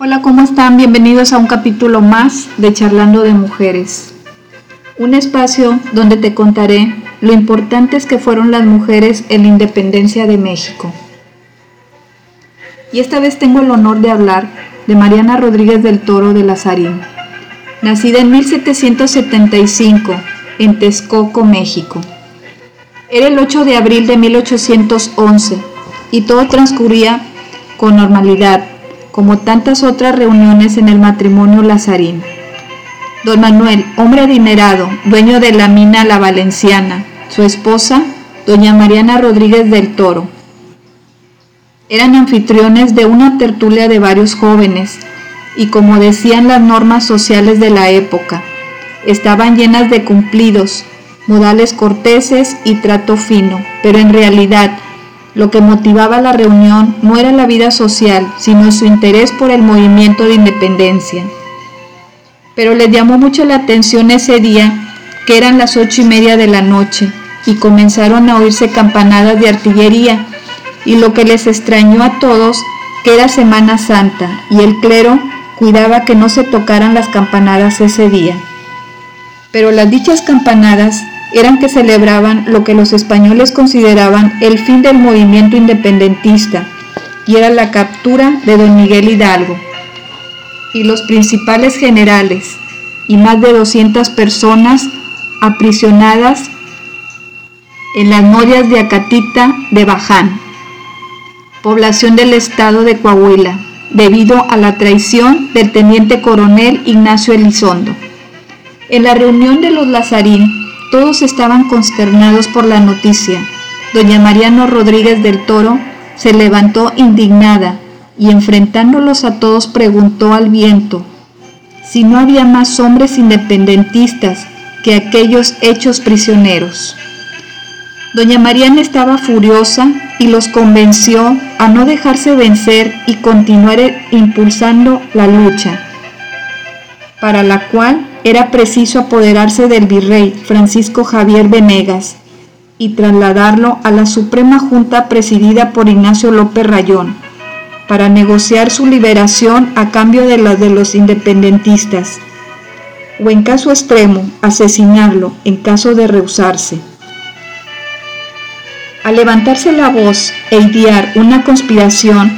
Hola, ¿cómo están? Bienvenidos a un capítulo más de Charlando de Mujeres. Un espacio donde te contaré lo importantes que fueron las mujeres en la independencia de México. Y esta vez tengo el honor de hablar de Mariana Rodríguez del Toro de Lazarín, nacida en 1775 en Texcoco, México. Era el 8 de abril de 1811 y todo transcurría con normalidad como tantas otras reuniones en el matrimonio Lazarín. Don Manuel, hombre adinerado, dueño de la mina La Valenciana, su esposa, doña Mariana Rodríguez del Toro. Eran anfitriones de una tertulia de varios jóvenes y como decían las normas sociales de la época, estaban llenas de cumplidos, modales corteses y trato fino, pero en realidad lo que motivaba la reunión no era la vida social, sino su interés por el movimiento de independencia. Pero les llamó mucho la atención ese día, que eran las ocho y media de la noche, y comenzaron a oírse campanadas de artillería, y lo que les extrañó a todos, que era Semana Santa, y el clero cuidaba que no se tocaran las campanadas ese día. Pero las dichas campanadas eran que celebraban lo que los españoles consideraban el fin del movimiento independentista y era la captura de don Miguel Hidalgo. Y los principales generales y más de 200 personas aprisionadas en las norias de Acatita de Baján, población del estado de Coahuila, debido a la traición del teniente coronel Ignacio Elizondo. En la reunión de los Lazarín, todos estaban consternados por la noticia. Doña Mariano Rodríguez del Toro se levantó indignada y enfrentándolos a todos preguntó al viento si no había más hombres independentistas que aquellos hechos prisioneros. Doña Mariana estaba furiosa y los convenció a no dejarse vencer y continuar impulsando la lucha, para la cual era preciso apoderarse del virrey Francisco Javier Venegas y trasladarlo a la Suprema Junta presidida por Ignacio López Rayón para negociar su liberación a cambio de la de los independentistas, o en caso extremo, asesinarlo en caso de rehusarse. Al levantarse la voz e idear una conspiración,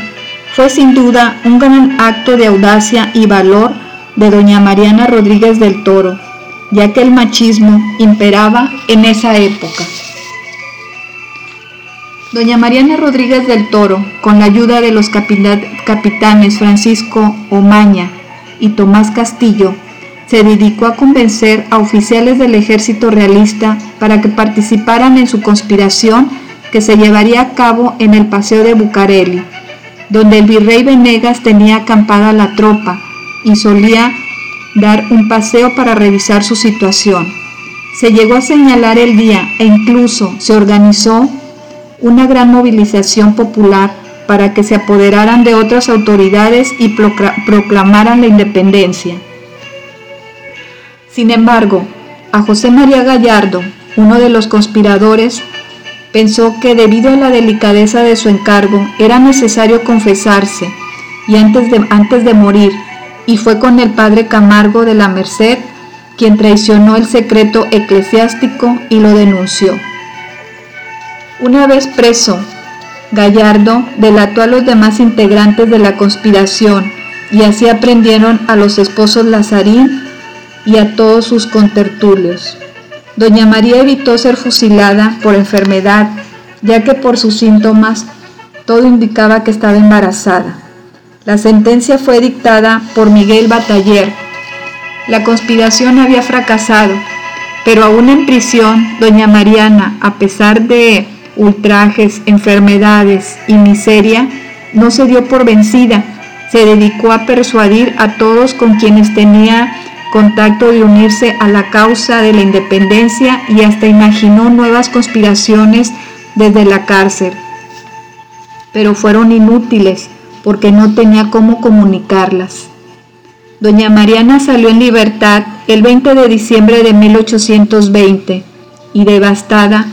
fue sin duda un gran acto de audacia y valor de doña Mariana Rodríguez del Toro, ya que el machismo imperaba en esa época. Doña Mariana Rodríguez del Toro, con la ayuda de los capitanes Francisco Omaña y Tomás Castillo, se dedicó a convencer a oficiales del ejército realista para que participaran en su conspiración que se llevaría a cabo en el Paseo de Bucareli, donde el virrey Venegas tenía acampada la tropa y solía dar un paseo para revisar su situación. Se llegó a señalar el día e incluso se organizó una gran movilización popular para que se apoderaran de otras autoridades y proclamaran la independencia. Sin embargo, a José María Gallardo, uno de los conspiradores, pensó que debido a la delicadeza de su encargo era necesario confesarse y antes de, antes de morir y fue con el padre Camargo de la Merced quien traicionó el secreto eclesiástico y lo denunció. Una vez preso, Gallardo delató a los demás integrantes de la conspiración y así aprendieron a los esposos Lazarín y a todos sus contertulios. Doña María evitó ser fusilada por enfermedad, ya que por sus síntomas todo indicaba que estaba embarazada. La sentencia fue dictada por Miguel Bataller. La conspiración había fracasado, pero aún en prisión, doña Mariana, a pesar de ultrajes, enfermedades y miseria, no se dio por vencida. Se dedicó a persuadir a todos con quienes tenía contacto de unirse a la causa de la independencia y hasta imaginó nuevas conspiraciones desde la cárcel. Pero fueron inútiles porque no tenía cómo comunicarlas. Doña Mariana salió en libertad el 20 de diciembre de 1820 y devastada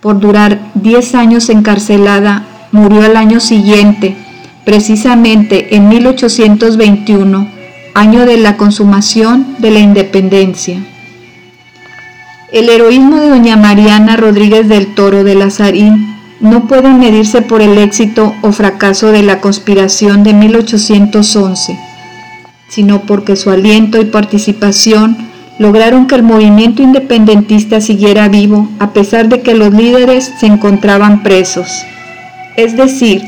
por durar 10 años encarcelada, murió al año siguiente, precisamente en 1821, año de la consumación de la independencia. El heroísmo de doña Mariana Rodríguez del Toro de Lazarín no puede medirse por el éxito o fracaso de la conspiración de 1811, sino porque su aliento y participación lograron que el movimiento independentista siguiera vivo a pesar de que los líderes se encontraban presos, es decir,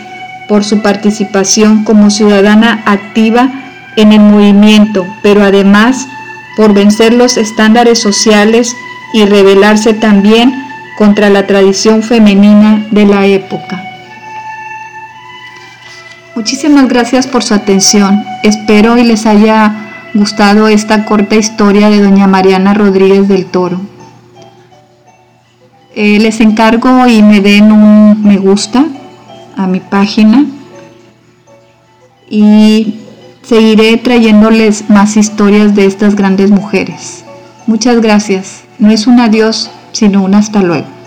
por su participación como ciudadana activa en el movimiento, pero además por vencer los estándares sociales y rebelarse también contra la tradición femenina de la época. Muchísimas gracias por su atención. Espero y les haya gustado esta corta historia de doña Mariana Rodríguez del Toro. Eh, les encargo y me den un me gusta a mi página y seguiré trayéndoles más historias de estas grandes mujeres. Muchas gracias. No es un adiós, sino un hasta luego.